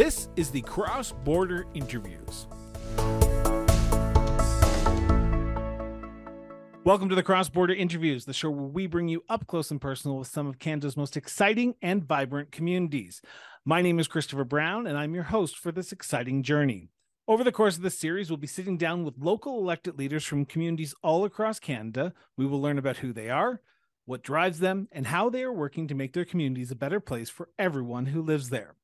This is the Cross Border Interviews. Welcome to the Cross Border Interviews, the show where we bring you up close and personal with some of Canada's most exciting and vibrant communities. My name is Christopher Brown, and I'm your host for this exciting journey. Over the course of this series, we'll be sitting down with local elected leaders from communities all across Canada. We will learn about who they are, what drives them, and how they are working to make their communities a better place for everyone who lives there.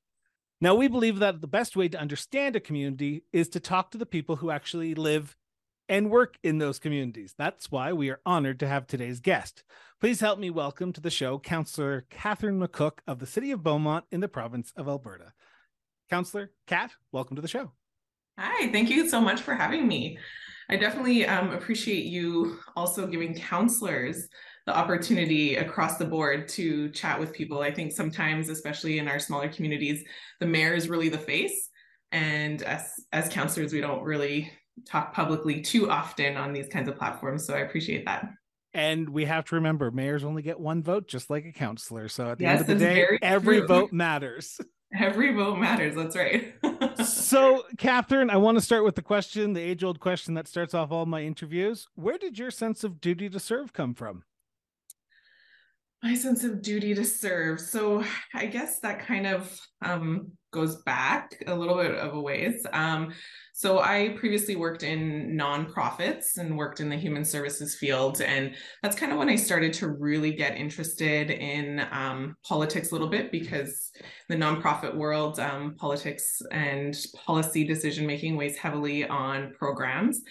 Now, we believe that the best way to understand a community is to talk to the people who actually live and work in those communities. That's why we are honored to have today's guest. Please help me welcome to the show Councillor Catherine McCook of the City of Beaumont in the province of Alberta. Councillor Kat, welcome to the show. Hi, thank you so much for having me. I definitely um, appreciate you also giving councillors the opportunity across the board to chat with people. I think sometimes, especially in our smaller communities, the mayor is really the face. And as, as councillors, we don't really talk publicly too often on these kinds of platforms. So I appreciate that. And we have to remember, mayors only get one vote, just like a councillor. So at the yes, end of the day, every true. vote matters. Every vote matters. That's right. so, Catherine, I want to start with the question, the age old question that starts off all my interviews. Where did your sense of duty to serve come from? My sense of duty to serve. So, I guess that kind of um, goes back a little bit of a ways. Um, so I previously worked in nonprofits and worked in the human services field. And that's kind of when I started to really get interested in um, politics a little bit because the nonprofit world, um, politics and policy decision making weighs heavily on programs.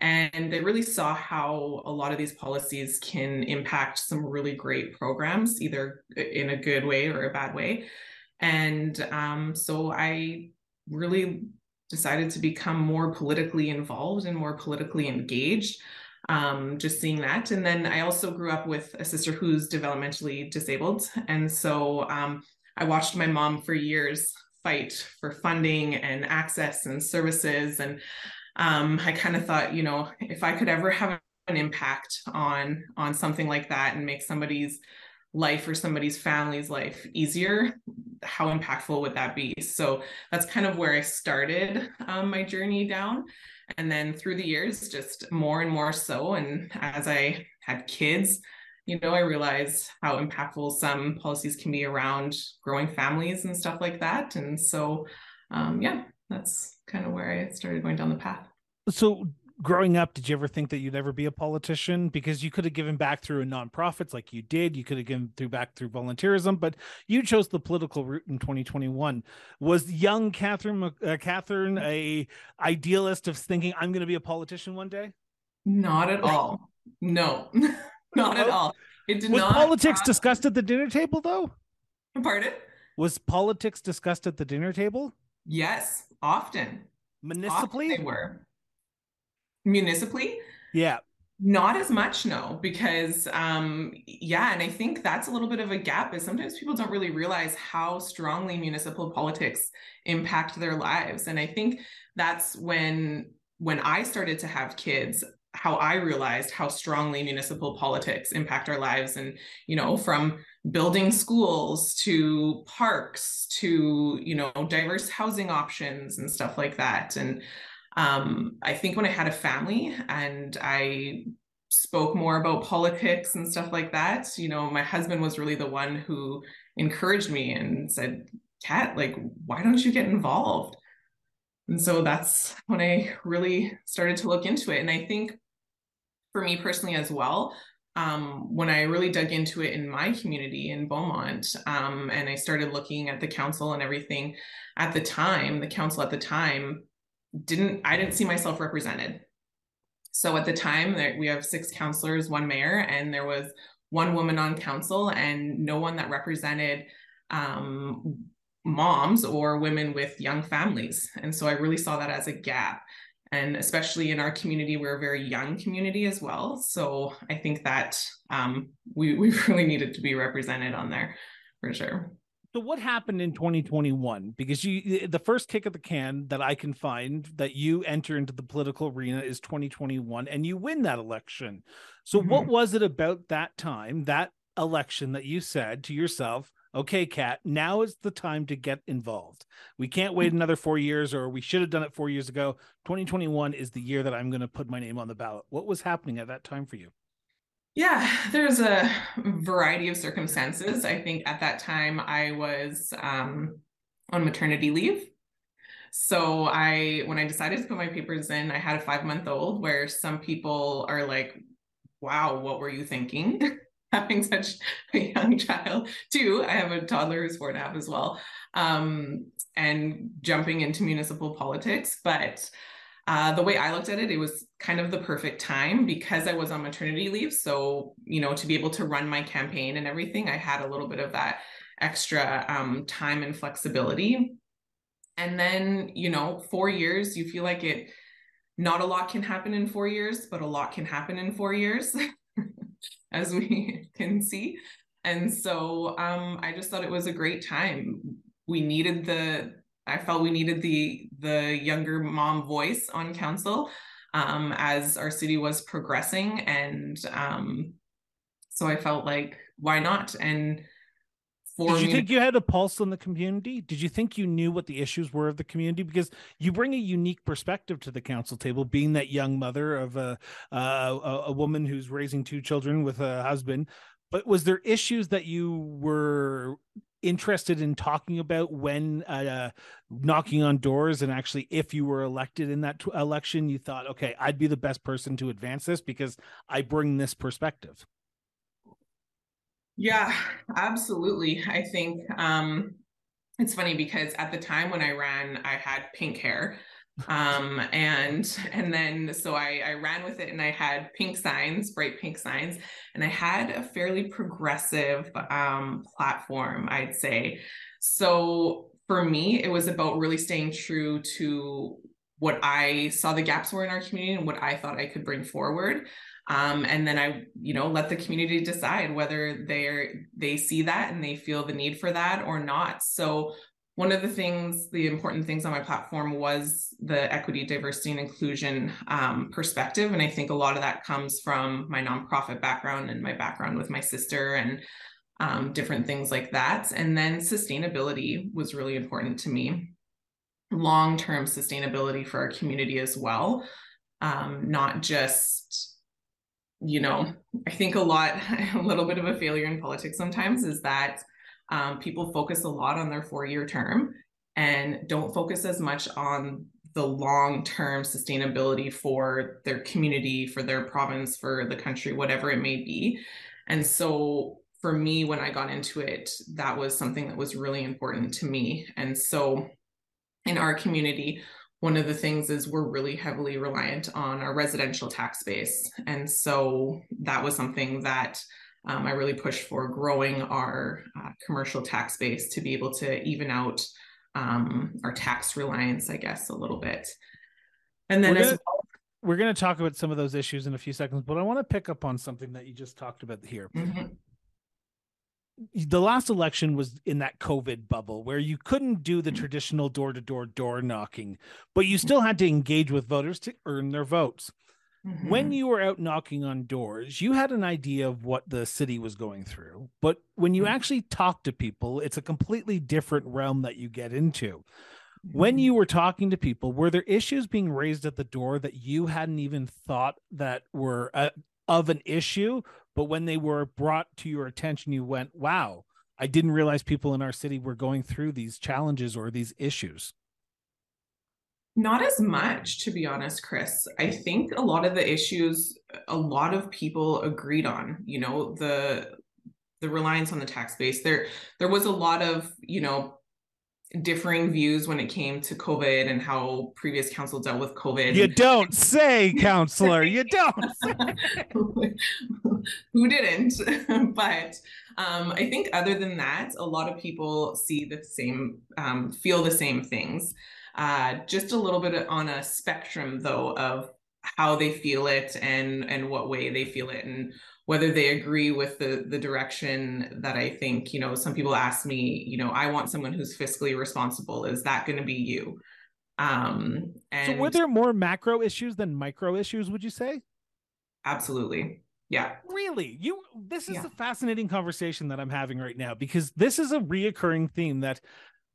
And they really saw how a lot of these policies can impact some really great programs, either in a good way or a bad way. And um, so I really decided to become more politically involved and more politically engaged. Um, just seeing that. And then I also grew up with a sister who's developmentally disabled. And so um, I watched my mom for years fight for funding and access and services. And um, I kind of thought, you know, if I could ever have an impact on on something like that and make somebody's life or somebody's family's life easier how impactful would that be? So that's kind of where i started um, my journey down. And then through the years just more and more so. And as i had kids you know i realized how impactful some policies can be around growing families and stuff like that. And so um, yeah that's kind of where i started going down the path so growing up, did you ever think that you'd ever be a politician? Because you could have given back through a nonprofits like you did. You could have given through back through volunteerism, but you chose the political route in 2021. Was young Catherine uh, Catherine a idealist of thinking I'm going to be a politician one day? Not at all. No, not at all. It did Was not. politics have... discussed at the dinner table though? Pardon? Was politics discussed at the dinner table? Yes, often. Municipally, often they were. Municipally? Yeah. Not as much no because um yeah and i think that's a little bit of a gap is sometimes people don't really realize how strongly municipal politics impact their lives. And i think that's when when i started to have kids how i realized how strongly municipal politics impact our lives and you know from building schools to parks to you know diverse housing options and stuff like that and um, I think when I had a family and I spoke more about politics and stuff like that, you know, my husband was really the one who encouraged me and said, Kat, like, why don't you get involved? And so that's when I really started to look into it. And I think for me personally as well, um, when I really dug into it in my community in Beaumont, um, and I started looking at the council and everything at the time, the council at the time didn't I didn't see myself represented. So at the time that we have six councillors, one mayor, and there was one woman on council and no one that represented um, moms or women with young families. And so I really saw that as a gap. And especially in our community, we're a very young community as well. So I think that um, we, we really needed to be represented on there for sure. So what happened in 2021? Because you the first kick of the can that I can find that you enter into the political arena is 2021 and you win that election. So mm-hmm. what was it about that time, that election that you said to yourself, okay, Kat, now is the time to get involved. We can't wait another four years, or we should have done it four years ago. 2021 is the year that I'm going to put my name on the ballot. What was happening at that time for you? Yeah, there's a variety of circumstances. I think at that time I was um, on maternity leave. So I, when I decided to put my papers in, I had a five month old where some people are like, wow, what were you thinking? having such a young child too. I have a toddler who's four and a half as well, um, and jumping into municipal politics. But uh, the way I looked at it, it was kind of the perfect time because I was on maternity leave. So, you know, to be able to run my campaign and everything, I had a little bit of that extra um, time and flexibility. And then, you know, four years, you feel like it, not a lot can happen in four years, but a lot can happen in four years. as we can see. And so um, I just thought it was a great time. We needed the, I felt we needed the the younger mom voice on council um, as our city was progressing, and um, so I felt like why not? And for did you think you had a pulse on the community? Did you think you knew what the issues were of the community? Because you bring a unique perspective to the council table being that young mother of a uh, a woman who's raising two children with a husband. But was there issues that you were interested in talking about when uh, knocking on doors and actually if you were elected in that t- election you thought okay i'd be the best person to advance this because i bring this perspective yeah, absolutely. I think um, it's funny because at the time when I ran, I had pink hair. um and and then so I, I ran with it and i had pink signs bright pink signs and i had a fairly progressive um platform i'd say so for me it was about really staying true to what i saw the gaps were in our community and what i thought i could bring forward um, and then I, you know, let the community decide whether they're they see that and they feel the need for that or not. So one of the things, the important things on my platform was the equity, diversity, and inclusion um, perspective. And I think a lot of that comes from my nonprofit background and my background with my sister and um, different things like that. And then sustainability was really important to me. Long term sustainability for our community as well, um, not just you know, I think a lot, a little bit of a failure in politics sometimes is that um, people focus a lot on their four year term and don't focus as much on the long term sustainability for their community, for their province, for the country, whatever it may be. And so for me, when I got into it, that was something that was really important to me. And so in our community, one of the things is we're really heavily reliant on our residential tax base. And so that was something that um, I really pushed for growing our uh, commercial tax base to be able to even out um, our tax reliance, I guess, a little bit. And then we're gonna, as well, we're going to talk about some of those issues in a few seconds, but I want to pick up on something that you just talked about here. Mm-hmm the last election was in that COVID bubble where you couldn't do the traditional door to door door knocking, but you still had to engage with voters to earn their votes. Mm-hmm. When you were out knocking on doors, you had an idea of what the city was going through. But when you mm-hmm. actually talk to people, it's a completely different realm that you get into. When mm-hmm. you were talking to people, were there issues being raised at the door that you hadn't even thought that were uh, of an issue, but when they were brought to your attention, you went, wow, I didn't realize people in our city were going through these challenges or these issues. Not as much, to be honest, Chris. I think a lot of the issues, a lot of people agreed on, you know, the the reliance on the tax base. There there was a lot of, you know, differing views when it came to COVID and how previous council dealt with COVID. You don't say, councillor. You don't. Who didn't? but um, I think other than that, a lot of people see the same, um, feel the same things. Uh, just a little bit on a spectrum, though, of how they feel it and and what way they feel it and whether they agree with the the direction that I think, you know, some people ask me, you know, I want someone who's fiscally responsible. Is that going to be you? Um and so were there more macro issues than micro issues, would you say? Absolutely. Yeah. Really? You this is yeah. a fascinating conversation that I'm having right now because this is a reoccurring theme that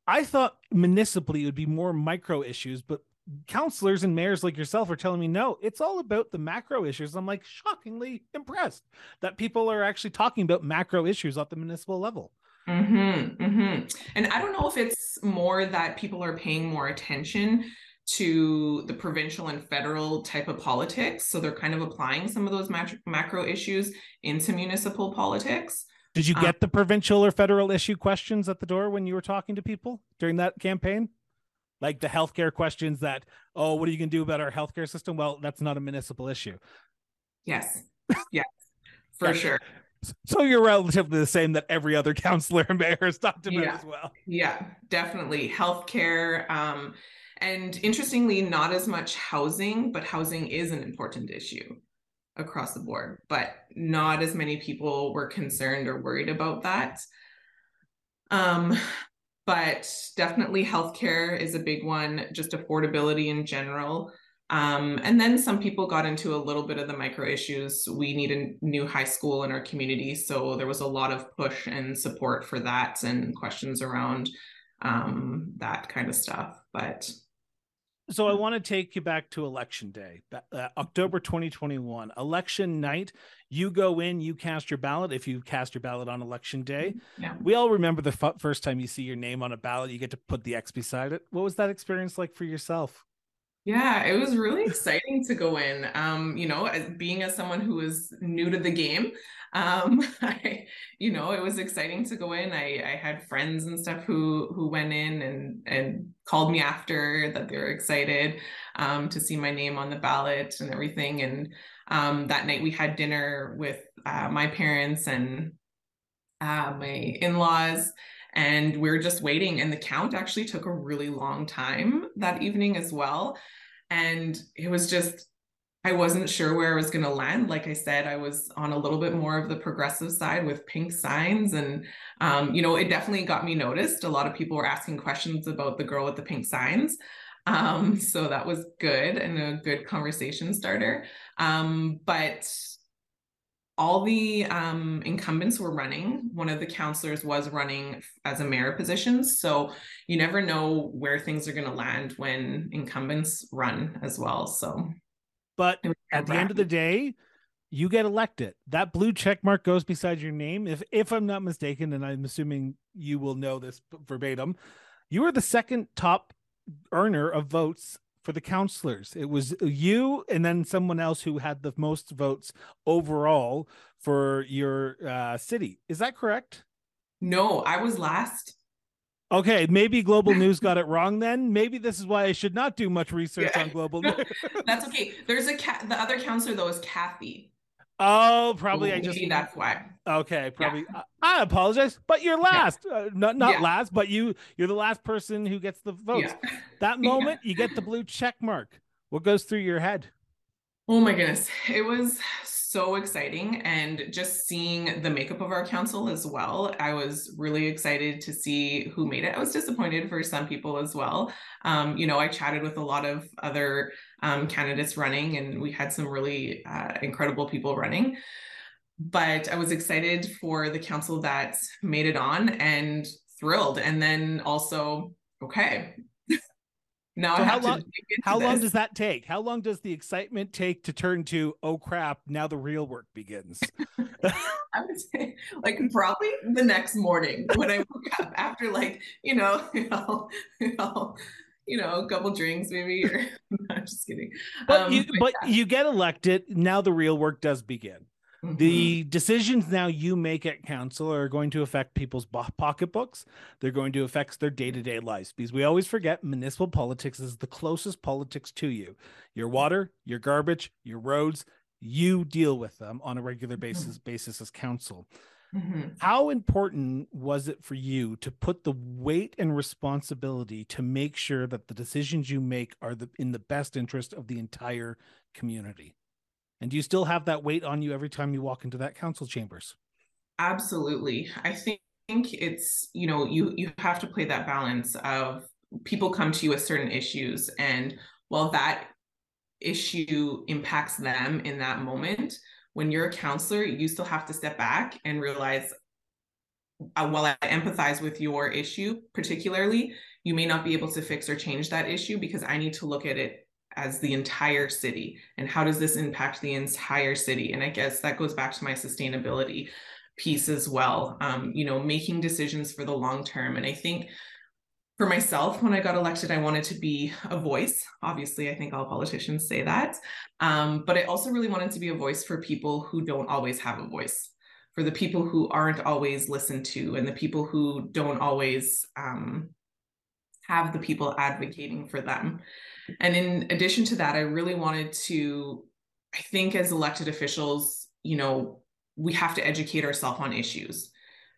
I thought municipally it would be more micro issues, but councillors and mayors like yourself are telling me no, it's all about the macro issues. I'm like shockingly impressed that people are actually talking about macro issues at the municipal level. Mm-hmm, mm-hmm. And I don't know if it's more that people are paying more attention to the provincial and federal type of politics. So they're kind of applying some of those macro issues into municipal politics. Did you um, get um, the provincial or federal issue questions at the door when you were talking to people during that campaign? Like the healthcare questions that, oh, what are you going to do about our healthcare system? Well, that's not a municipal issue. Yes. Yes, for yeah. sure. So you're relatively the same that every other councillor and mayor has talked about yeah. as well. Yeah, definitely. Healthcare. Um, and interestingly, not as much housing, but housing is an important issue across the board, but not as many people were concerned or worried about that. Um, but definitely healthcare is a big one, just affordability in general. Um, and then some people got into a little bit of the micro issues. We need a new high school in our community. So there was a lot of push and support for that and questions around um, that kind of stuff. But so I want to take you back to election day, uh, October 2021, election night. You go in, you cast your ballot. If you cast your ballot on election day, yeah. we all remember the f- first time you see your name on a ballot, you get to put the X beside it. What was that experience like for yourself? Yeah, it was really exciting to go in. Um, you know, as being as someone who is new to the game, um, I, you know, it was exciting to go in. I, I had friends and stuff who who went in and and called me after that they were excited um, to see my name on the ballot and everything. And um, that night we had dinner with uh, my parents and uh, my in-laws and we are just waiting and the count actually took a really long time that evening as well and it was just I wasn't sure where I was going to land. Like I said, I was on a little bit more of the progressive side with pink signs. And, um, you know, it definitely got me noticed. A lot of people were asking questions about the girl with the pink signs. Um, so that was good and a good conversation starter. Um, but all the um, incumbents were running. One of the councillors was running as a mayor position. So you never know where things are going to land when incumbents run as well. So, but at the end of the day, you get elected. That blue check mark goes beside your name. If if I'm not mistaken, and I'm assuming you will know this verbatim, you are the second top earner of votes for the councillors. It was you and then someone else who had the most votes overall for your uh, city. Is that correct? No, I was last. Okay, maybe Global News got it wrong then. Maybe this is why I should not do much research yeah. on Global News. That's okay. There's a cat. The other councillor though is Kathy. Oh, probably Ooh, I just that's why. Okay, probably. Yeah. I apologize, but you're last. Yeah. Uh, not not yeah. last, but you you're the last person who gets the votes. That moment, you get the blue check mark. What goes through your head? Oh my goodness, it was so exciting and just seeing the makeup of our council as well i was really excited to see who made it. I was disappointed for some people as well. Um, you know i chatted with a lot of other um, candidates running and we had some really uh, incredible people running. But i was excited for the council that made it on and thrilled. And then also okay now so how long how this. long does that take? How long does the excitement take to turn to oh crap now the real work begins? I would say like probably the next morning when i woke up after like you know you know you know you know a couple drinks maybe or i'm just kidding. But um, you but, but you get elected now the real work does begin Mm-hmm. The decisions now you make at council are going to affect people's pocketbooks. They're going to affect their day to day lives because we always forget municipal politics is the closest politics to you. Your water, your garbage, your roads, you deal with them on a regular mm-hmm. basis mm-hmm. basis as council. Mm-hmm. How important was it for you to put the weight and responsibility to make sure that the decisions you make are the, in the best interest of the entire community? And do you still have that weight on you every time you walk into that council chambers? Absolutely. I think it's, you know, you you have to play that balance of people come to you with certain issues and while that issue impacts them in that moment, when you're a councillor, you still have to step back and realize uh, while I empathize with your issue, particularly, you may not be able to fix or change that issue because I need to look at it as the entire city and how does this impact the entire city? And i guess that goes back to my sustainability piece as well um, you know making decisions for the long term. And i think for myself when i got elected i wanted to be a voice. Obviously i think all politicians say that. Um, but i also really wanted to be a voice for people who don't always have a voice for the people who aren't always listened to and the people who don't always um, have the people advocating for them and in addition to that, I really wanted to, I think as elected officials, you know, we have to educate ourselves on issues.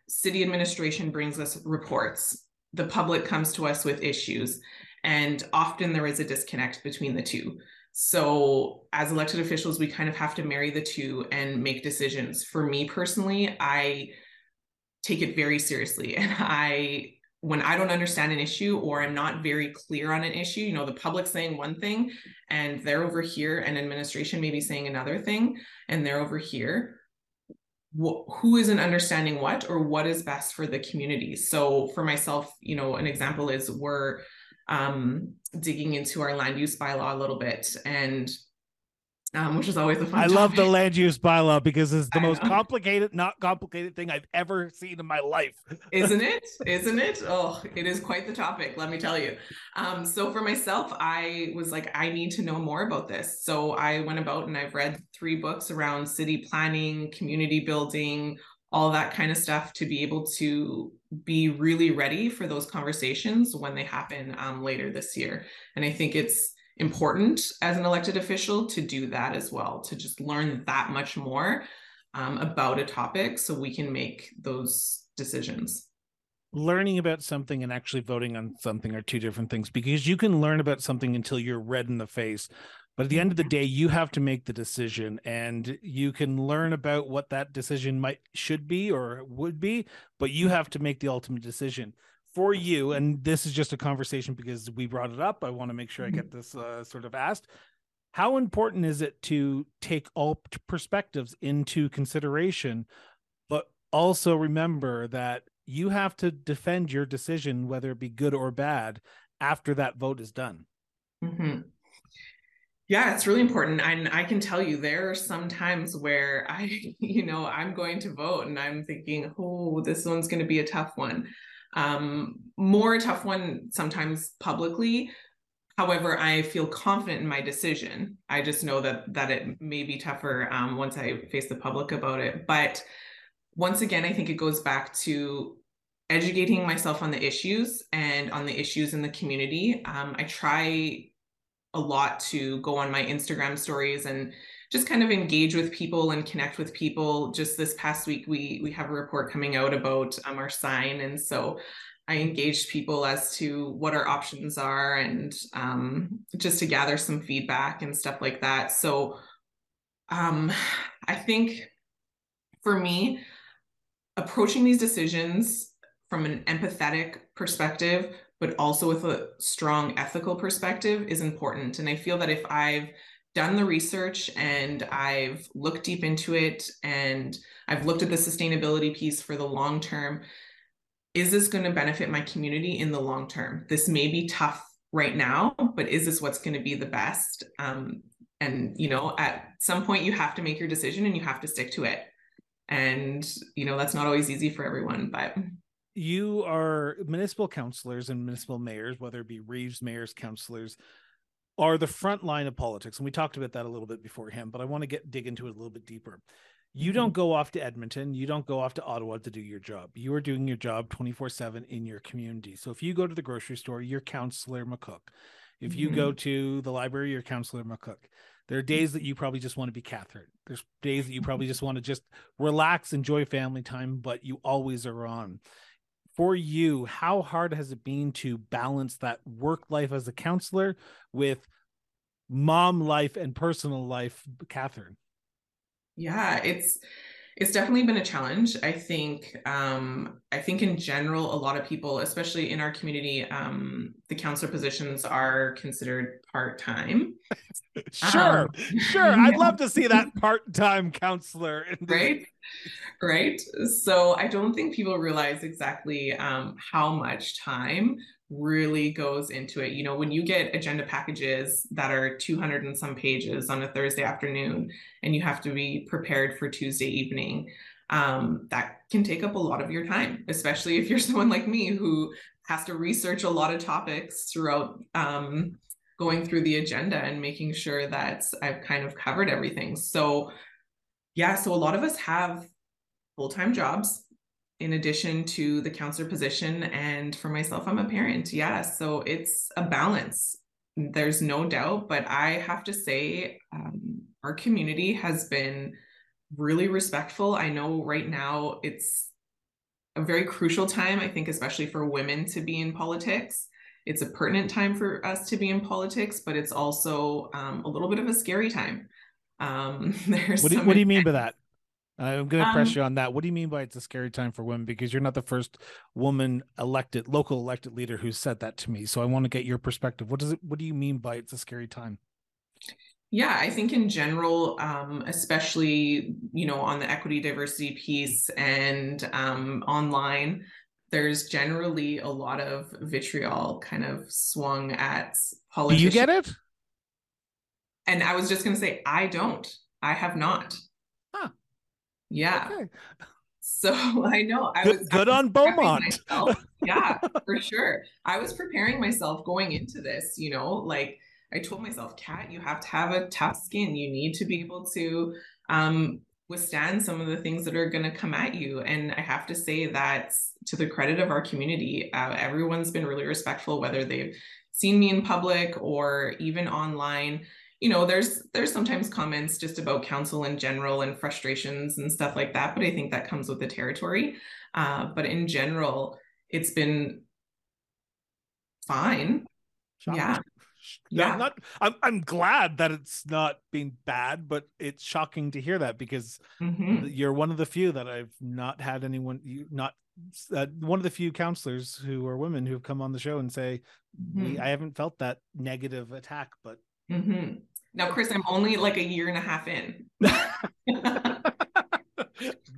City administration brings us reports. The public comes to us with issues. And often there is a disconnect between the two. So, as elected officials, we kind of have to marry the two and make decisions. For me personally, I take it very seriously and I when I don't understand an issue or I'm not very clear on an issue, you know, the public saying one thing and they're over here and administration maybe saying another thing and they're over here. Wh- who isn't understanding what or what is best for the community? So for myself, you know, an example is we're um, digging into our land use bylaw a little bit and um, which is always a fun. I topic. love the land use bylaw because it's the I most know. complicated, not complicated thing I've ever seen in my life. Isn't it? Isn't it? Oh, it is quite the topic. Let me tell you. Um, so for myself, I was like, I need to know more about this. So I went about and I've read three books around city planning, community building, all that kind of stuff to be able to be really ready for those conversations when they happen um, later this year. And I think it's important as an elected official to do that as well, to just learn that much more um, about a topic so we can make those decisions. Learning about something and actually voting on something are two different things because you can learn about something until you're red in the face. But at the end of the day, you have to make the decision and you can learn about what that decision might should be or would be, but you have to make the ultimate decision for you, and this is just a conversation because we brought it up. I want to make sure I get this uh, sort of asked. How important is it to take all perspectives into consideration, but also remember that you have to defend your decision, whether it be good or bad, after that vote is done? Mm-hmm. Yeah, it's really important. And I can tell you there are some times where I, you know, I'm going to vote and I'm thinking, oh, this one's going to be a tough one um, more a tough one sometimes publicly. However, I feel confident in my decision. I just know that that it may be tougher um, once I face the public about it. But once again, I think it goes back to educating myself on the issues and on the issues in the community. Um, I try a lot to go on my Instagram stories and just kind of engage with people and connect with people. Just this past week, we we have a report coming out about um, our sign, and so I engaged people as to what our options are and um, just to gather some feedback and stuff like that. So um, I think for me, approaching these decisions from an empathetic perspective, but also with a strong ethical perspective is important. And I feel that if I've done the research and I've looked deep into it and I've looked at the sustainability piece for the long term. Is this going to benefit my community in the long term? This may be tough right now, but is this what's going to be the best? Um, and you know, at some point, you have to make your decision and you have to stick to it. And you know, that's not always easy for everyone, but you are municipal councilors and municipal mayors, whether it be Reeves mayors, councilors are the front line of politics and we talked about that a little bit beforehand but i want to get dig into it a little bit deeper you mm-hmm. don't go off to edmonton you don't go off to ottawa to do your job you are doing your job 24 7 in your community so if you go to the grocery store you're councillor mccook if mm-hmm. you go mm-hmm. to the library you're councillor mccook there are days that you probably just want to be catherine there's days that you probably just want to just relax enjoy family time but you always are on for you, how hard has it been to balance that work life as a councillor with mom life and personal life, Catherine? Yeah, it's it's definitely been a challenge. I think um, I think in general, a lot of people, especially in our community, um, the councillor positions are considered part time. sure, um, sure. I'd love to see that part-time councillor. right, right. So I don't think people realize exactly um, how much time really goes into it. You know, when you get agenda packages that are 200 and some pages on a Thursday afternoon, and you have to be prepared for Tuesday evening, um, that can take up a lot of your time, especially if you're someone like me who has to research a lot of topics throughout um, going through the agenda and making sure that I've kind of covered everything. So, yeah, so a lot of us have full time jobs in addition to the councillor position. And for myself, I'm a parent. Yeah, so it's a balance. There's no doubt, but I have to say, um, our community has been really respectful. I know right now it's a very crucial time, I think, especially for women to be in politics it's a pertinent time for us to be in politics, but it's also um, a little bit of a scary time. Um, there's what do, what do you mean by that? I'm going to press um, you on that. What do you mean by it's a scary time for women? Because you're not the first woman elected, local elected leader who said that to me. So I want to get your perspective. What does it? What do you mean by it's a scary time? Yeah, I think in general, um, especially you know on the equity diversity piece and um, online, there's generally a lot of vitriol kind of swung at politicians. Do you get it? And I was just going to say, I don't. I have not. Huh. Yeah. Okay. So I know I good, was good I was on Beaumont. yeah, for sure. I was preparing myself going into this, you know, like I told myself, Kat, you have to have a tough skin. You need to be able to um, withstand some of the things that are going to come at you. And I have to say that to the credit of our community, uh, everyone's been really respectful, whether they've seen me in public or even online. You know, there's there's sometimes comments just about council in general and frustrations and stuff like that, but I think that comes with the territory. Uh, but in general, it's been fine. Yeah yeah. not I'm I'm glad that it's not been bad, but it's shocking to hear that because mm-hmm. you're one of the few that I've not had anyone you not uh, one of the few councillors who are women who have come on the show and say mm-hmm. I haven't felt that negative attack, but mm-hmm. now Chris, I'm only like a year and a half in.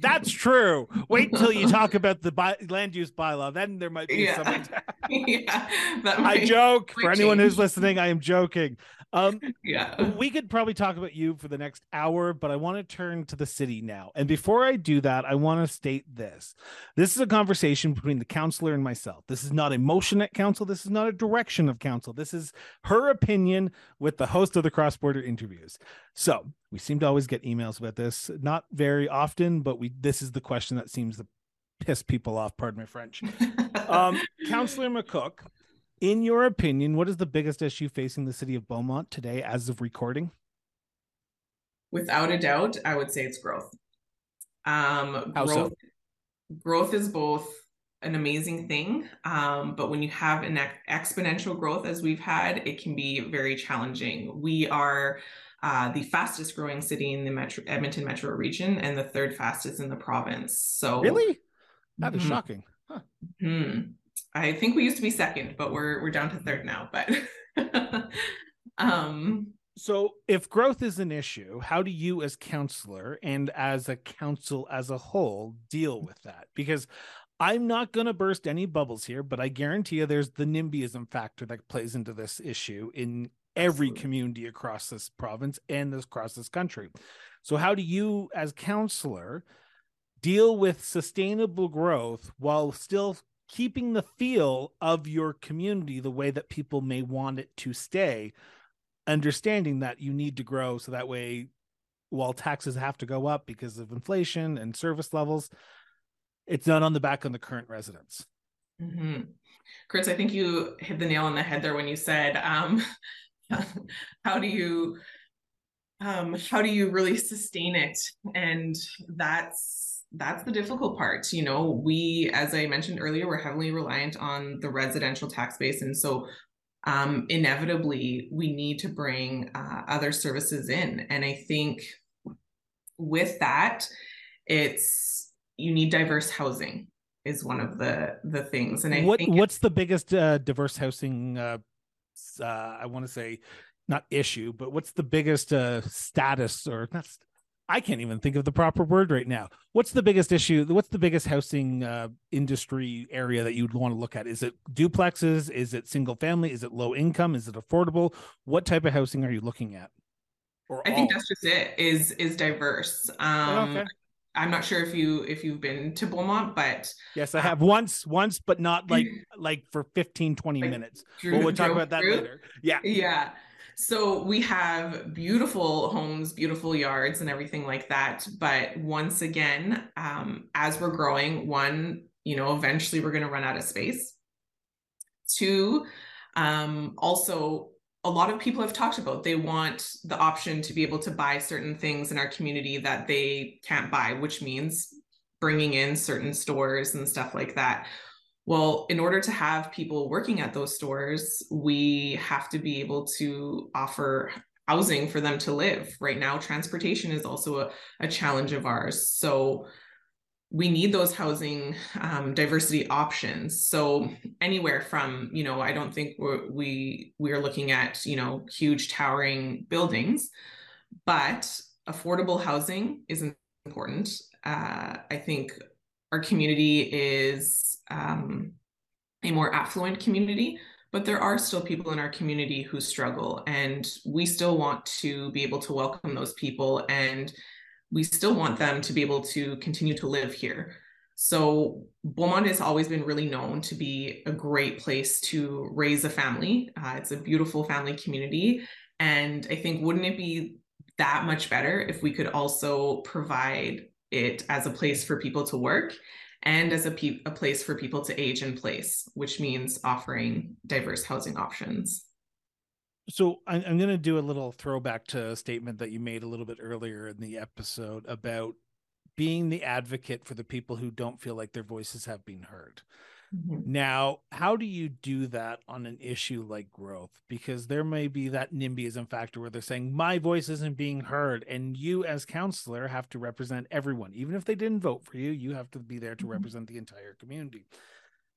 That's true. Wait until you talk about the by- land use bylaw. Then there might be yeah. some. yeah, might, I joke. For anyone who's listening, I am joking. Um, yeah. We could probably talk about you for the next hour, but I want to turn to the city now. And before I do that, I want to state this. This is a conversation between the councillor and myself. This is not a motion at council. This is not a direction of council. This is her opinion with the host of the cross border interviews. So we seem to always get emails about this. Not very often, but we this is the question that seems to piss people off, pardon my French. um, Councillor McCook in your opinion, what is the biggest issue facing the city of Beaumont today as of recording? Without a doubt, I would say it's growth. Um, growth, so? growth is both an amazing thing, um, but when you have an exponential growth as we've had, it can be very challenging. We are uh, the fastest growing city in the metro, Edmonton metro region and the third fastest in the province. So really, that is mm-hmm. shocking. Huh. Mm-hmm. I think we used to be second, but we're we're down to third now. But um so if growth is an issue, how do you as councillor and as a council as a whole deal with that? Because I'm not going to burst any bubbles here, but I guarantee you there's the NIMBYism factor that plays into this issue in every community across this province and this, across this country. So how do you as councillor deal with sustainable growth while still keeping the feel of your community the way that people may want it to stay understanding that you need to grow so that way while taxes have to go up because of inflation and service levels it's not on the back of the current residents mm-hmm. chris i think you hit the nail on the head there when you said um, how do you um, how do you really sustain it and that's that's the difficult part. You know, we, as I mentioned earlier, we're heavily reliant on the residential tax base. And so um, inevitably we need to bring uh, other services in. And I think with that, it's you need diverse housing is one of the the things. And I what, think what's the biggest uh, diverse housing uh, uh, I want to say not issue, but what's the biggest uh, status or that's I can't even think of the proper word right now. What's the biggest issue? What's the biggest housing uh, industry area that you'd want to look at? Is it duplexes? Is it single family? Is it low income? Is it affordable? What type of housing are you looking at? Or I all? think that's just it. Is is diverse. Um, okay. I'm not sure if you if you've been to Beaumont, but yes, I have um, once, once, but not like like for 15, 20 like minutes. Drew, we'll talk about that through. later. Yeah. Yeah. So we have beautiful homes, beautiful yards, and everything like that. But once again, um, as we're growing, one, you know, eventually we're going to run out of space. Two, um, also, a lot of people have talked about they want the option to be able to buy certain things in our community that they can't buy, which means bringing in certain stores and stuff like that. Well, in order to have people working at those stores, we have to be able to offer housing for them to live. Right now, transportation is also a, a challenge of ours. So we need those housing um, diversity options. So anywhere from, you know, I don't think we're, we we are looking at, you know, huge towering buildings, but affordable housing is important. Uh, I think our community is um, a more affluent community, but there are still people in our community who struggle, and we still want to be able to welcome those people, and we still want them to be able to continue to live here. So Beaumont has always been really known to be a great place to raise a family. Uh, it's a beautiful family community, and I think wouldn't it be that much better if we could also provide it as a place for people to work and as a, pe- a place for people to age in place, which means offering diverse housing options. So I'm, I'm going to do a little throwback to a statement that you made a little bit earlier in the episode about being the advocate for the people who don't feel like their voices have been heard. Mm-hmm. Now, how do you do that on an issue like growth? Because there may be that NIMBYism factor where they're saying, my voice isn't being heard. And you, as councillor, have to represent everyone. Even if they didn't vote for you, you have to be there to mm-hmm. represent the entire community.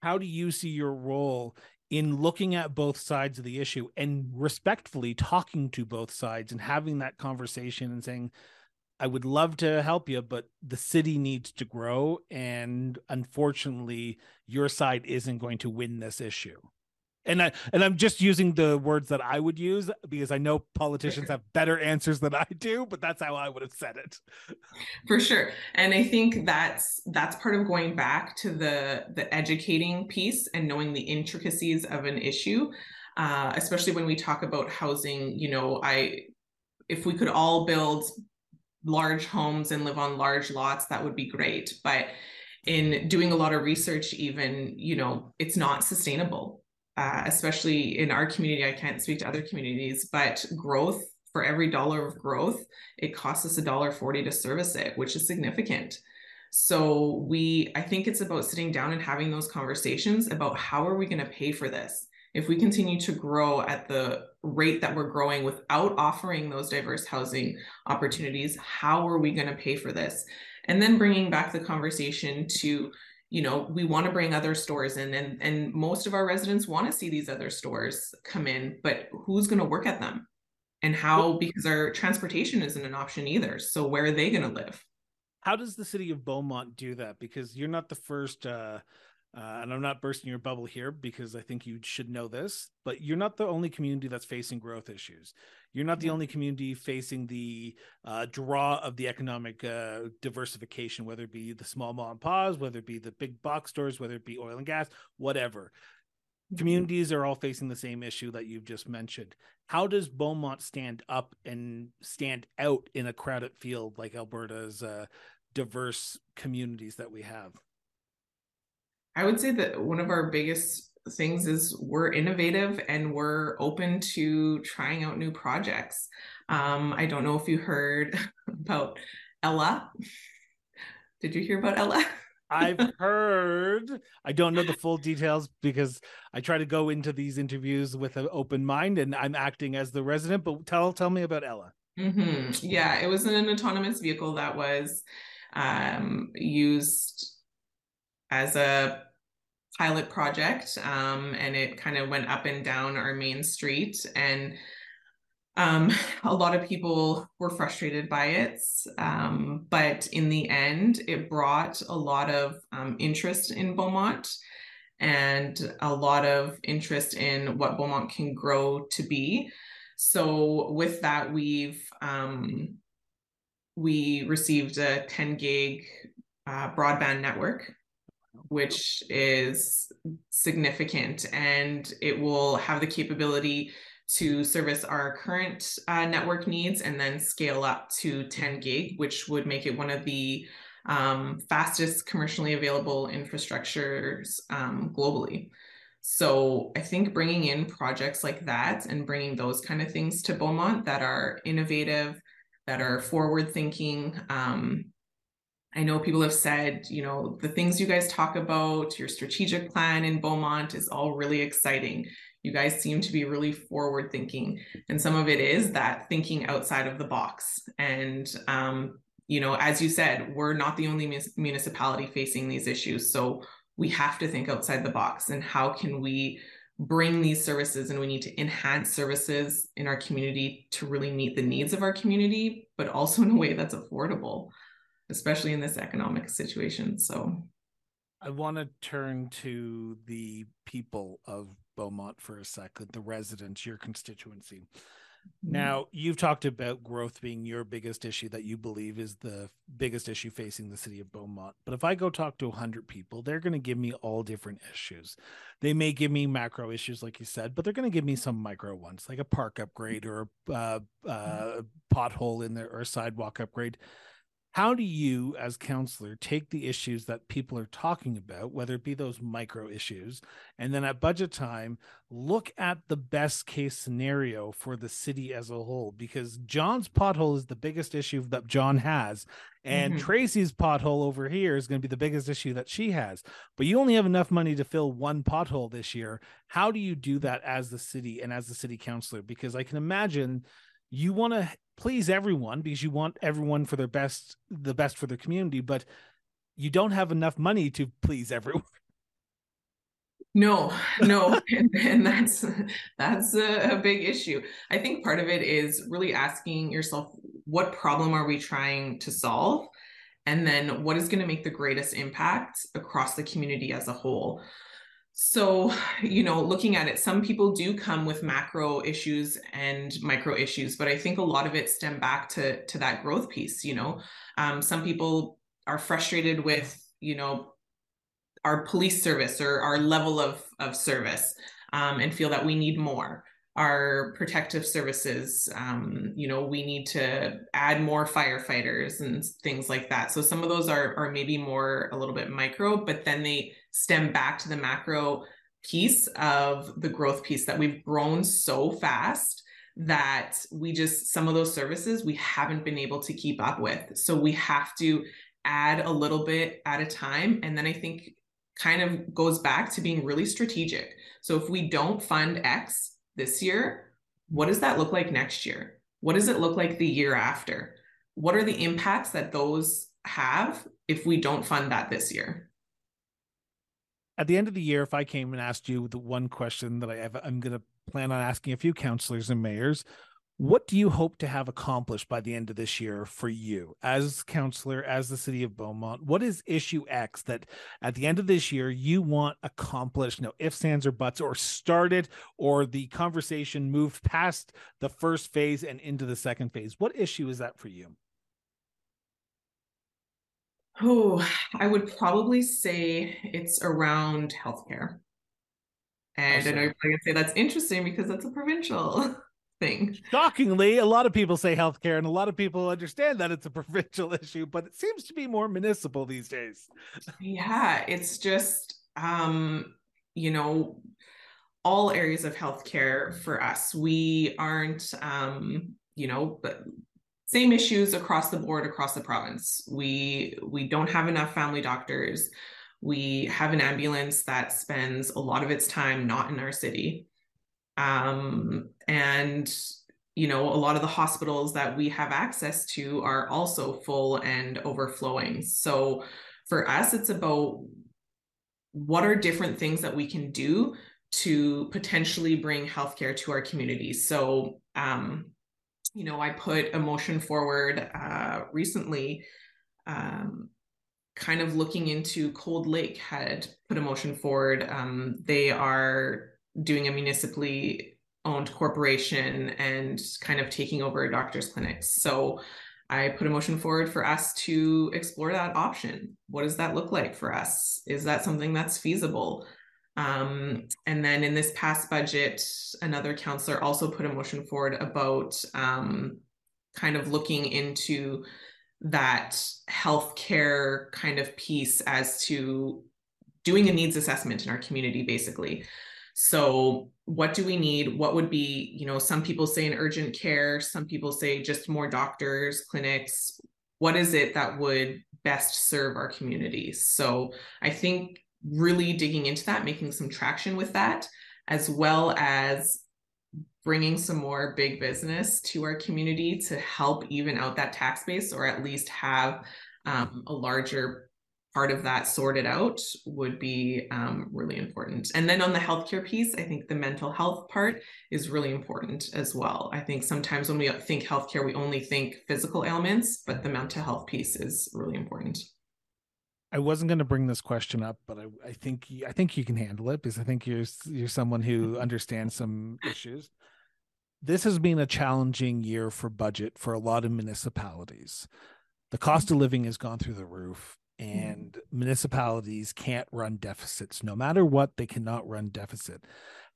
How do you see your role in looking at both sides of the issue and respectfully talking to both sides and having that conversation and saying, I would love to help you, but the city needs to grow. And unfortunately, your side isn't going to win this issue. And I and I'm just using the words that I would use because I know politicians have better answers than I do, but that's how I would have said it. For sure. And I think that's that's part of going back to the the educating piece and knowing the intricacies of an issue. Uh, especially when we talk about housing, you know, I if we could all build large homes and live on large lots, that would be great. But in doing a lot of research, even, you know, it's not sustainable, uh, especially in our community. I can't speak to other communities, but growth for every dollar of growth, it costs us a dollar 40 to service it, which is significant. So we, I think it's about sitting down and having those conversations about how are we going to pay for this? if we continue to grow at the rate that we're growing without offering those diverse housing opportunities, how are we going to pay for this? And then bringing back the conversation to, you know, we want to bring other stores in, and, and most of our residents want to see these other stores come in, but who's going to work at them? And how, because our transportation isn't an option either. So where are they going to live? How does the city of Beaumont do that? Because you're not the first uh, uh, and I'm not bursting your bubble here because I think you should know this, but you're not the only community that's facing growth issues. You're not the only community facing the uh, draw of the economic uh, diversification, whether it be the small mom and pause, whether it be the big box stores, whether it be oil and gas, whatever. Mm-hmm. Communities are all facing the same issue that you've just mentioned. How does Beaumont stand up and stand out in a crowded field like Alberta's uh, diverse communities that we have? I would say that one of our biggest things is we're innovative and we're open to trying out new projects. Um, I don't know if you heard about Ella. Did you hear about Ella? I've heard. I don't know the full details because I try to go into these interviews with an open mind, and I'm acting as the resident. But tell tell me about Ella. Mm-hmm. Yeah, it was an autonomous vehicle that was um, used as a pilot project um, and it kind of went up and down our main street and um, a lot of people were frustrated by it, um, but in the end, it brought a lot of um, interest in Beaumont and a lot of interest in what Beaumont can grow to be. So with that, we've um, we received a 10 gig uh, broadband network, which is significant, and it will have the capability to service our current uh, network needs and then scale up to 10 gig, which would make it one of the um, fastest commercially available infrastructures um, globally. So I think bringing in projects like that and bringing those kind of things to Beaumont that are innovative, that are forward thinking. Um, I know people have said, you know, the things you guys talk about, your strategic plan in Beaumont is all really exciting. You guys seem to be really forward thinking and some of it is that thinking outside of the box. And um, you know as you said we're not the only municipality facing these issues so we have to think outside the box and how can we bring these services and we need to enhance services in our community to really meet the needs of our community but also in a way that's affordable especially in this economic situation so I want to turn to the people of Beaumont for a second, the residents, your constituency. Mm-hmm. Now, you've talked about growth being your biggest issue that you believe is the biggest issue facing the city of Beaumont. But if I go talk to 100 people, they're going to give me all different issues. They may give me macro issues, like you said, but they're going to give me some micro ones, like a park upgrade or a uh, uh, pothole in there or a sidewalk upgrade how do you as councillor take the issues that people are talking about whether it be those micro issues and then at budget time look at the best case scenario for the city as a whole? Because john's pothole is the biggest issue that john has and mm-hmm. tracy's pothole over here is going to be the biggest issue that she has. But you only have enough money to fill one pothole this year. How do you do that as the city and as the city councilor? Because i can imagine you want to please everyone because you want everyone for their best the best for their community but you don't have enough money to please everyone. No no and, and, that's that's a, a, big issue. I think part of it is really asking yourself what problem are we trying to solve? And then what is going to make the greatest impact across the community as a whole so, you know, looking at it, some people do come with macro issues and micro issues, but I think a lot of it stem back to to that growth piece. You know, um, some people are frustrated with, you know, our police service or our level of of service, um, and feel that we need more our protective services um, you know we need to add more firefighters and things like that. So some of those are are maybe more a little bit micro but then they stem back to the macro piece of the growth piece that we've grown so fast that we just some of those services we haven't been able to keep up with. So we have to add a little bit at a time. And then i think kind of goes back to being really strategic. So if we don't fund x this year, what does that look like next year? What does it look like the year after? What are the impacts that those have if we don't fund that this year? At the end of the year, if I came and asked you the one question that I have, I'm going to plan on asking a few councilors and mayors, what do you hope to have accomplished by the end of this year for you as councillor, as the city of Beaumont? What is issue X that at the end of this year you want accomplished? No ifs, ands, or buts, or started, or the conversation moved past the first phase and into the second phase. What issue is that for you? Oh, I would probably say it's around healthcare. And I know you're going to say that's interesting because that's a provincial thing. Shockingly, a lot of people say healthcare, and a lot of people understand that it's a provincial issue, but it seems to be more municipal these days. Yeah, it's just, um, you know, all areas of healthcare for us. We aren't, um, you know, but same issues across the board across the province. We we don't have enough family doctors. We have an ambulance that spends a lot of its time not in our city. Um, and you know, a lot of the hospitals that we have access to are also full and overflowing. So for us, it's about what are different things that we can do to potentially bring healthcare to our communities. So, um, you know, I put a motion forward uh, recently, um, kind of looking into Cold Lake had put a motion forward. Um, they are doing a municipally owned corporation and kind of taking over doctors' clinics. So I put a motion forward for us to explore that option. What does that look like for us? Is that something that's feasible? Um, and then in this past budget, another councillor also put a motion forward about um, kind of looking into that healthcare kind of piece as to doing a needs assessment in our community, basically. So, what do we need? What would be, you know, some people say an urgent care, some people say just more doctors, clinics. What is it that would best serve our communities? So, I think really digging into that, making some traction with that, as well as bringing some more big business to our community to help even out that tax base or at least have um, a larger part of that sorted out would be um, really important. And then on the healthcare piece, I think the mental health part is really important as well. I think sometimes when we think healthcare, we only think physical ailments, but the mental health piece is really important. I wasn't going to bring this question up, but I, I think I think you can handle it because I think you're you're someone who understands some issues. This has been a challenging year for budget for a lot of municipalities. The cost of living has gone through the roof, and municipalities can't run deficits. No matter what, they cannot run deficit.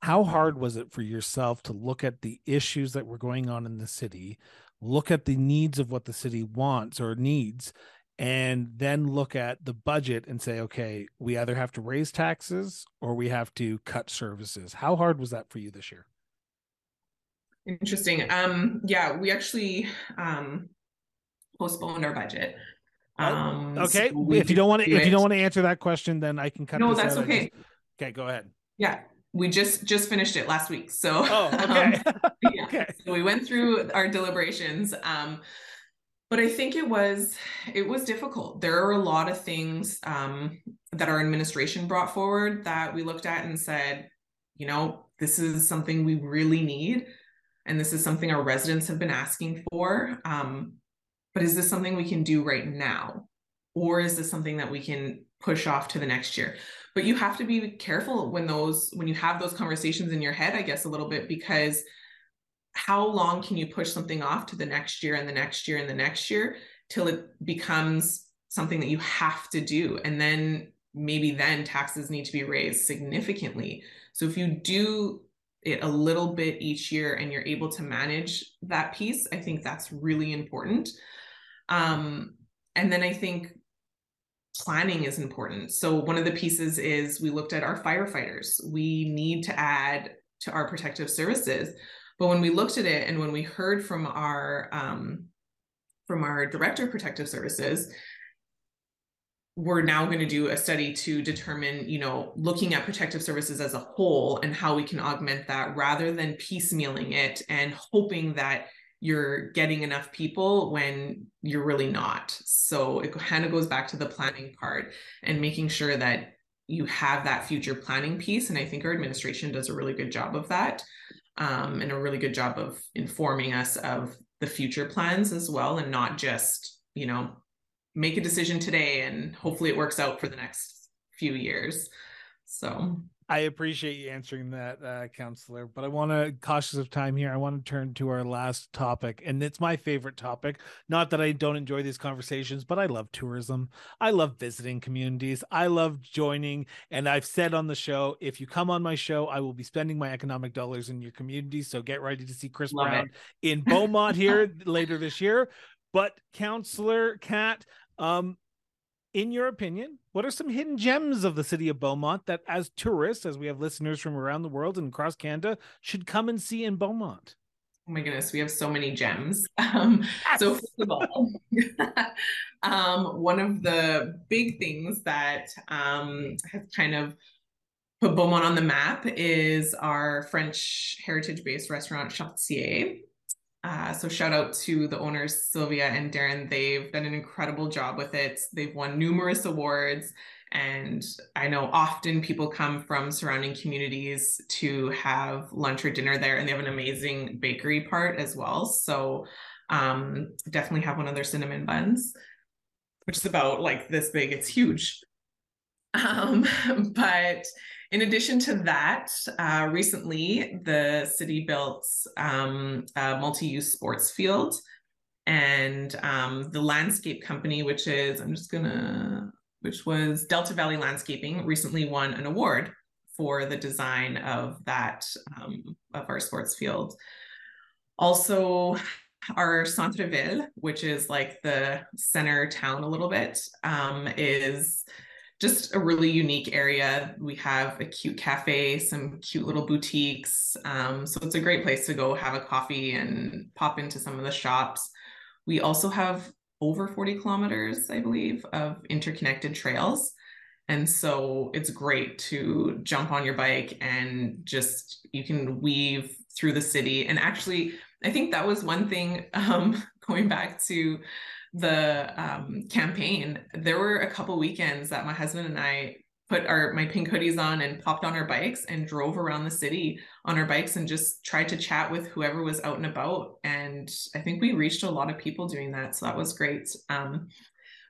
How hard was it for yourself to look at the issues that were going on in the city, look at the needs of what the city wants or needs, and then look at the budget and say, okay, we either have to raise taxes or we have to cut services. How hard was that for you this year? Interesting. Um, yeah, we actually um, postponed our budget. Um, okay. So if you don't want to, if you don't want to answer that question, then I can cut. No, that's okay. Just... Okay, go ahead. Yeah, we just just finished it last week. So, oh, okay. um, yeah. okay. So we went through our deliberations. Um, but I think it was it was difficult. There are a lot of things um, that our administration brought forward that we looked at and said, you know, this is something we really need, and this is something our residents have been asking for. Um, but is this something we can do right now, or is this something that we can push off to the next year? But you have to be careful when those when you have those conversations in your head, I guess, a little bit because how long can you push something off to the next year and the next year and the next year till it becomes something that you have to do? And then maybe then taxes need to be raised significantly. So if you do it a little bit each year and you're able to manage that piece i think that's really important um, and then i think planning is important. So one of the pieces is we looked at our firefighters. We need to add to our protective services. But when we looked at it and when we heard from our um, from our director of protective services, we're now going to do a study to determine, you know, looking at protective services as a whole and how we can augment that rather than piecemealing it and hoping that you're getting enough people when you're really not. So it kind of goes back to the planning part and making sure that you have that future planning piece. And I think our administration does a really good job of that um, and a really good job of informing us of the future plans as well, and not just, you know, make a decision today and hopefully it works out for the next few years. So I appreciate you answering that, uh, councillor. But I want to, cautious of time here, I want to turn to our last topic, and it's my favorite topic. Not that I don't enjoy these conversations, but I love tourism. I love visiting communities. I love joining, and I've said on the show, if you come on my show, I will be spending my economic dollars in your community. So get ready to see Chris love Brown it. in Beaumont here later this year. But councillor Kat, um, in your opinion, what are some hidden gems of the city of Beaumont that, as tourists, as we have listeners from around the world and across Canada, should come and see in Beaumont? Oh my goodness, we have so many gems. Um, yes. So, first of all, um, one of the big things that um, has kind of put Beaumont on the map is our French heritage based restaurant Chartier. Uh, so shout out to the owners Sylvia and Darren. They've done an incredible job with it. They've won numerous awards, And I know often people come from surrounding communities to have lunch or dinner there, and they have an amazing bakery part as well. So um, definitely have one of their cinnamon buns, which is about like this big. It's huge. Um, but in addition to that, uh, recently the city built um, a multi-use sports field, and um, the landscape company, which is I'm just gonna, which was Delta Valley Landscaping, recently won an award for the design of that um, of our sports field. Also, our centre ville, which is like the center town a little bit, um, is just a really unique area. We have a cute cafe, some cute little boutiques. Um, so it's a great place to go have a coffee and pop into some of the shops. We also have over 40 kilometers, I believe, of interconnected trails. And so it's great to jump on your bike and just you can weave through the city. And actually, I think that was one thing um, going back to the um, campaign. There were a couple weekends that my husband and I put our my pink hoodies on and popped on our bikes and drove around the city on our bikes and just tried to chat with whoever was out and about. And I think we reached a lot of people doing that, so that was great. Um,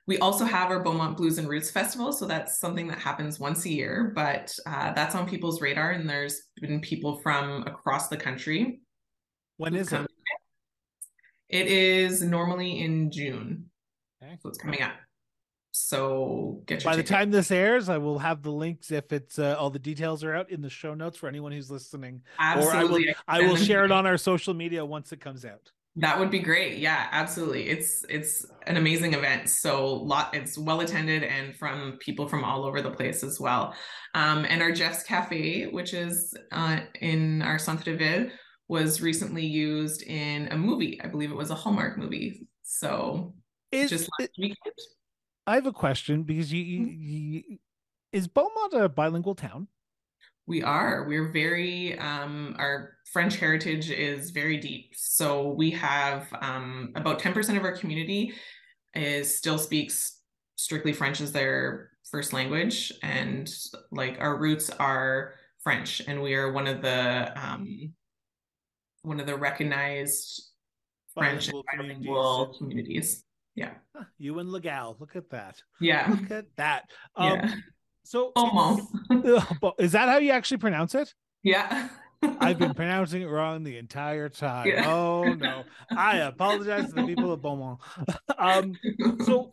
we also have our Beaumont Blues and Roots Festival. So that's something that happens once a year, but uh, that's on people's radar. And there's been people from across the country. When is it? It is normally in June. Okay. So it's coming up. So get by ticket. the time this airs, I will have the links if it's uh, all the details are out in the show notes for anyone who's listening. Absolutely. Or I will, I will share it on our social media once it comes out. That would be great. Yeah, absolutely. It's it's an amazing event. So lot it's well attended and from people from all over the place as well. Um, and our Jeff's Cafe, which is uh, in our Centre Ville, was recently used in a movie. I believe it was a Hallmark movie. So is, just last weekend. I have a question because you, you, mm-hmm. you is Beaumont a bilingual town? We are. We're very um, our French heritage is very deep. So we have um, about 10% of our community is still speaks strictly French as their first language. And like our roots are French and we are one of the um, one of the recognized French and bilingual communities. Yeah. You and Legal. Look at that. Yeah. Look at that. Um, yeah. So almost is that how you actually pronounce it? Yeah. I've been pronouncing it wrong the entire time. Yeah. Oh no. I apologize to the people of Beaumont. um so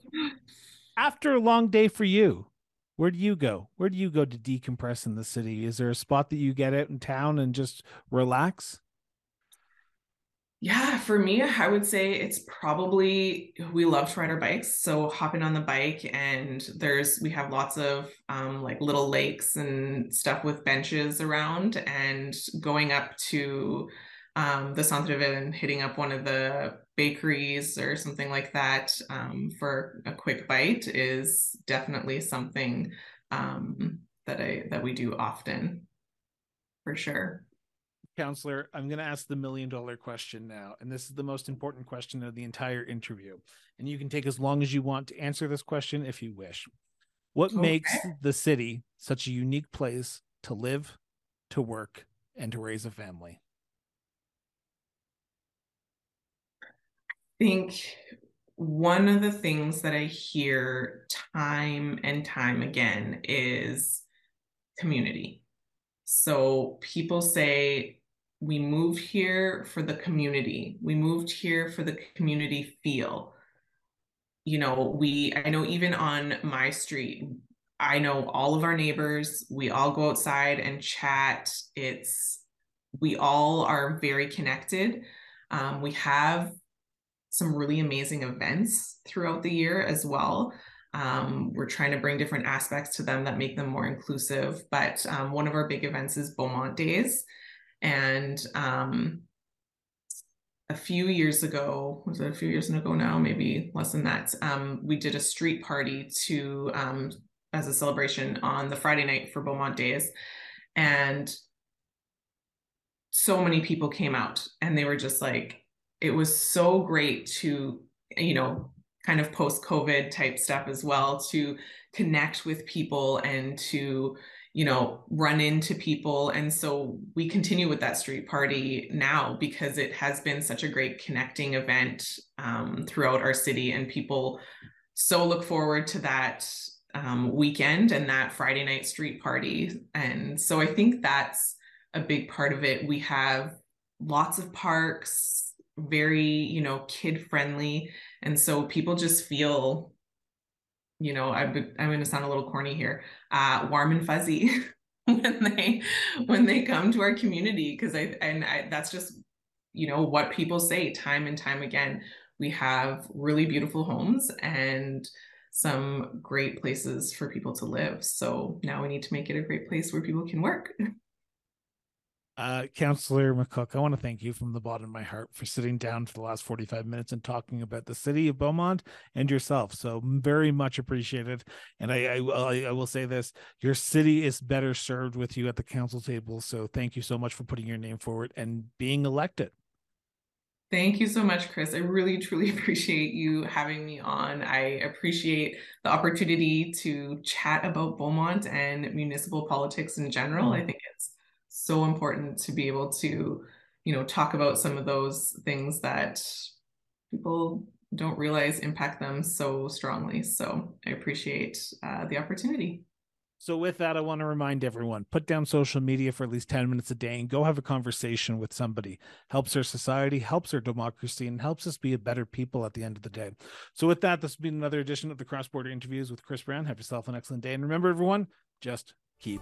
after a long day for you, where do you go? Where do you go to decompress in the city? Is there a spot that you get out in town and just relax? Yeah, for me, I would say it's probably we love to ride our bikes. So hopping on the bike and there's we have lots of um, like little lakes and stuff with benches around and going up to um, the Centre Ville and hitting up one of the bakeries or something like that um, for a quick bite is definitely something um, that I that we do often for sure councillor, I'm going to ask the million dollar question now. And this is the most important question of the entire interview. And you can take as long as you want to answer this question if you wish. What okay. makes the city such a unique place to live, to work, and to raise a family? I think one of the things that I hear time and time again is community. So people say, we moved here for the community. We moved here for the community feel. You know, we, I know even on my street, I know all of our neighbors. We all go outside and chat. It's, we all are very connected. Um, we have some really amazing events throughout the year as well. Um, we're trying to bring different aspects to them that make them more inclusive. But um, one of our big events is Beaumont Days. And um, a few years ago, was it a few years ago now, maybe less than that, um, we did a street party to um, as a celebration on the Friday night for Beaumont Days. And so many people came out and they were just like, it was so great to, you know, kind of post COVID type stuff as well to connect with people and to you know run into people. And so we continue with that street party now because it has been such a great connecting event um, throughout our city. And people so look forward to that um, weekend and that friday night street party. And so i think that's a big part of it. We have lots of parks very you know kid friendly and so people just feel you know I'm, I'm going to sound a little corny here uh, warm and fuzzy when they when they come to our community because i and I, that's just you know what people say time and time again. We have really beautiful homes and some great places for people to live. So now we need to make it a great place where people can work Uh, Councillor McCook, I want to thank you from the bottom of my heart for sitting down for the last 45 minutes and talking about the city of Beaumont and yourself. So very much appreciated. And I, I, I will say this, your city is better served with you at the council table. So thank you so much for putting your name forward and being elected. Thank you so much, Chris. I really, truly appreciate you having me on. I appreciate the opportunity to chat about Beaumont and municipal politics in general. I think it's so important to be able to you know talk about some of those things that people don't realize impact them so strongly so i appreciate uh, the opportunity so with that, I want to remind everyone, put down social media for at least 10 minutes a day and go have a conversation with somebody. Helps our society, helps our democracy, and helps us be a better people at the end of the day. So with that, this has been another edition of the Cross Border Interviews with Chris Brown. Have yourself an excellent day. And remember, everyone, just keep